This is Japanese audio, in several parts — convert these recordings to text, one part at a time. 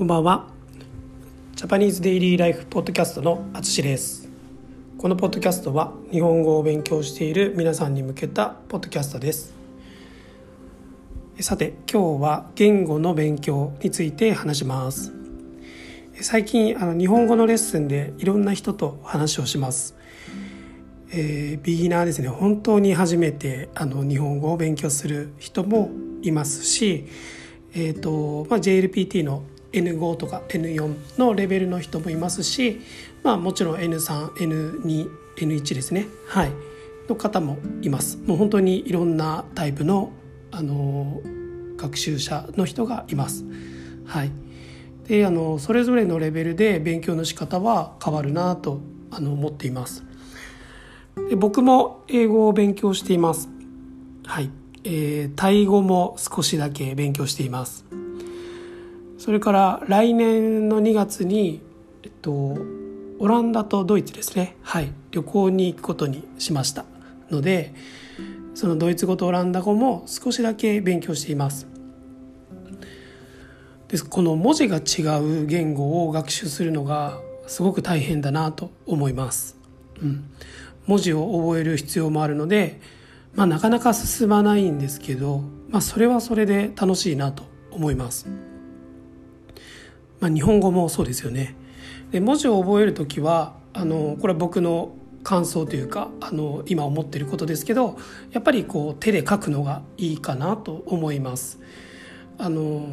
こんばんは。ジャパニーズデイリーライフポッドキャストのあつしです。このポッドキャストは日本語を勉強している皆さんに向けたポッドキャストです。さて今日は言語の勉強について話します。最近あの日本語のレッスンでいろんな人と話をします。えー、ビギナーですね。本当に初めてあの日本語を勉強する人もいますし、えーとまあ、JLPT の N5 とか N4 のレベルの人もいますし、まあ、もちろん N3N2N1 ですね。はい。の方もいます。もう本当にいろんなタイプの、あの学習者の人がいます。はい。であのそれぞれのレベルで勉強の仕方は変わるなとあの思っています。で僕も英語を勉強しています。はい。えー、タイ語も少しだけ勉強しています。それから来年の2月に、えっと、オランダとドイツですね。はい。旅行に行くことにしましたのでそのドイツ語とオランダ語も少しだけ勉強しています。です。この文字が違う言語を学習するのがすごく大変だなと思います、うん、文字を覚える必要もあるので、まあ、なかなか進まないんですけど、まあ、それはそれで楽しいなと思います。まあ、日本語もそうですよね。で文字を覚える時はあのこれは僕の感想というかあの今思ってることですけどやっぱりこう手で書くのがいいかなと思います。あの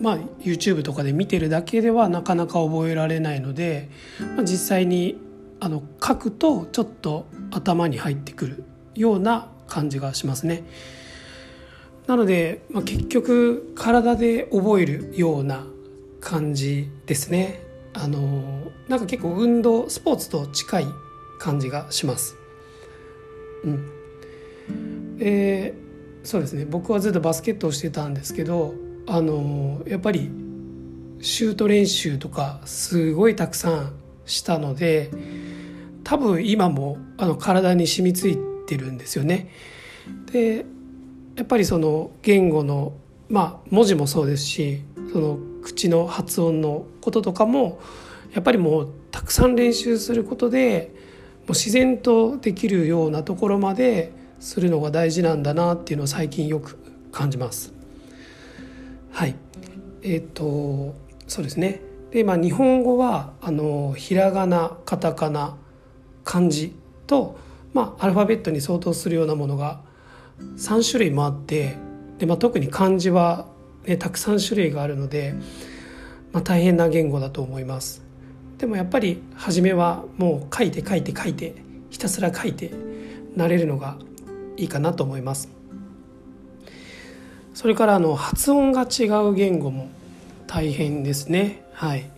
まあ、YouTube とかで見てるだけではなかなか覚えられないので、まあ、実際にあの書くとちょっと頭に入ってくるような感じがしますね。なので、まあ、結局体で覚えるような感じですね。あのなんか結構運動スポーツと近い感じがします。うん。でそうですね僕はずっとバスケットをしてたんですけどあのやっぱりシュート練習とかすごいたくさんしたので多分今もあの体に染みついてるんですよね。でやっぱりその言語のまあ文字もそうですしその口の発音のこととかもやっぱりもうたくさん練習することでもう自然とできるようなところまでするのが大事なんだなっていうのを最近よく感じます。はいえっ、ー、とそうですねで、まあ、日本語はあのひらがなカタカナ漢字と、まあ、アルファベットに相当するようなものが3種類もあってで、まあ、特に漢字は、ね、たくさん種類があるので、まあ、大変な言語だと思います。でもやっぱり初めはもう書いて書いて書いてひたすら書いて慣れるのがいいかなと思います。それからあの発音が違う言語も大変ですね。はい。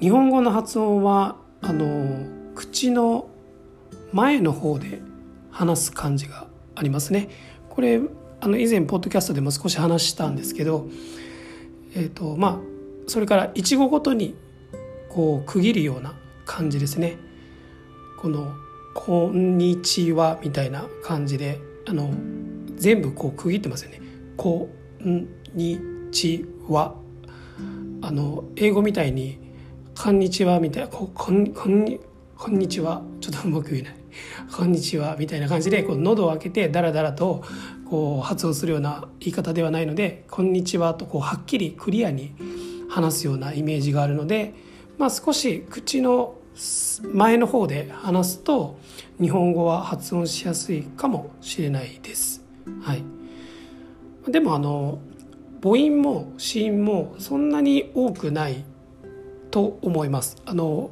日本語の発音はあの口の前の方で話す感じがありますね。これあの以前ポッドキャストでも少し話したんですけどえ、ー、とまあそれからいちごごとにこう区切るような感じですね。この「こんにちは」みたいな感じであの全部こう区切ってますよね「こんにちは」あの英語みたいに「こんにちは」みたいな「ここんこんにこんにちは」ちょっとうまく言えない「こんにちは」みたいな感じでこう喉を開けてダラダラとこう発音するような言い方ではないので「こんにちは」とこうはっきりクリアに話すようなイメージがあるので、まあ、少し口の前の方で話すと日本語は発音しやすいかもしれないです。はい、でもあの母音も子音もそんなに多くないと思います。あの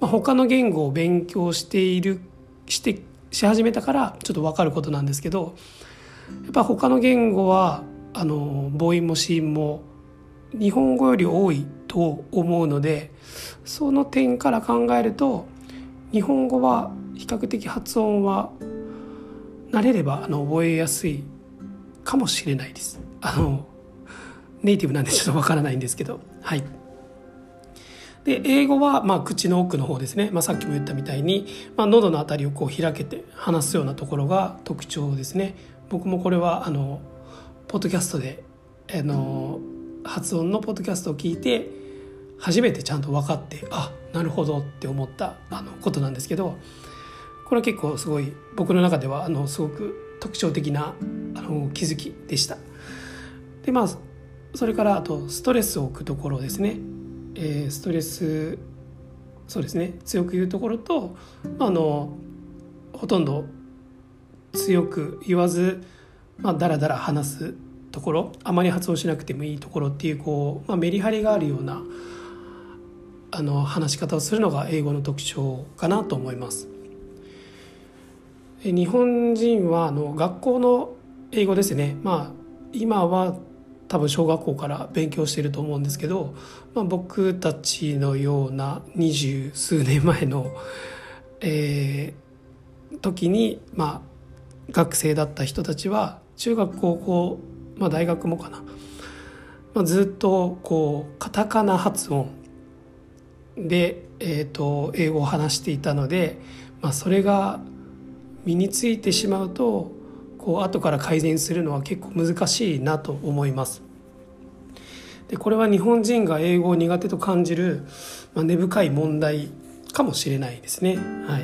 まあ、他の言語を勉強しているしてし始めたからちょっと分かることなんですけどやっぱ他の言語はあの母音も子音も日本語より多いと思うのでその点から考えると日本語は比較的発音は慣れればあの覚えやすいかもしれないです。あのネイティブなんでちょっとわからないんですけどはい。で英語はまあ口の奥の方ですね、まあ、さっきも言ったみたいに、まあ、喉の辺りをこう開けて話すようなところが特徴ですね。僕もこれはあのポッドキャストであの発音のポッドキャストを聞いて初めてちゃんと分かってあなるほどって思ったあのことなんですけどこれは結構すごい僕の中ではあのすごく特徴的なあの気づきでした。でまあそれからあとストレスを置くところですね、えー、ストレスそうですね強く言うところと、あ、のほとんど強く言わず、まあ、だらだら話すところあまり発音しなくてもいいところっていうこう、まあ、メリハリがあるようなあの話し方をするのが英語の特徴かなと思います。日本人はあの学校の英語ですね、まあ、今は多分小学校から勉強してると思うんですけど、まあ、僕たちのような二十数年前の、えー、時に、まあ、学生だった人たちは中学高校、まあ、大学もかな、まあ、ずっとこうカタカナ発音で、えーと、英語を話していたので、まあ、それが身についてしまうとこう後から改善するのは結構難しいなと思います。でこれは日本人が英語を苦手と感じる、まあ、根深い問題かもしれないですね。は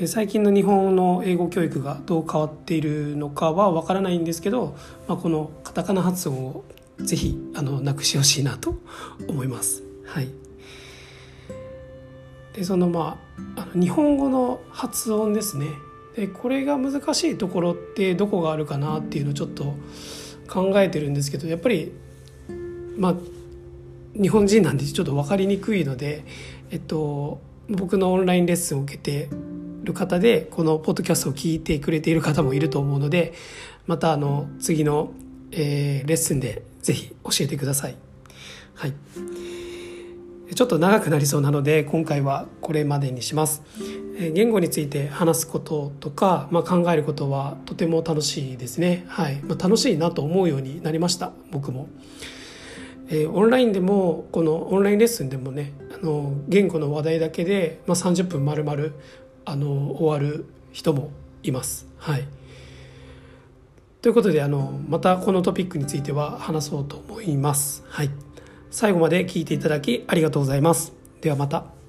い、最近の日本の英語教育がどう変わっているのかはわからないんですけど、まあ、このカタカナ発音をぜひあのなくしてほしいなと思います。はいでそのまああの日本語の発音ですねでこれが難しいところってどこがあるかなっていうのをちょっと考えてるんですけどやっぱりまあ日本人なんでちょっと分かりにくいので、えっと、僕のオンラインレッスンを受けてる方でこのポッドキャストを聞いてくれている方もいると思うのでまたあの次の、えー、レッスンで是非教えてください。はいちょっと長くなりそうなので今回はこれまでにします。言語について話すこととか、まあ、考えることはとても楽しいですね。はいまあ、楽しいなと思うようになりました僕も。えー、オンラインでもこのオンラインレッスンでもねあの言語の話題だけで、まあ、30分丸々あの終わる人もいます。はいということであのまたこのトピックについては話そうと思います。はい最後まで聞いていただきありがとうございます。ではまた。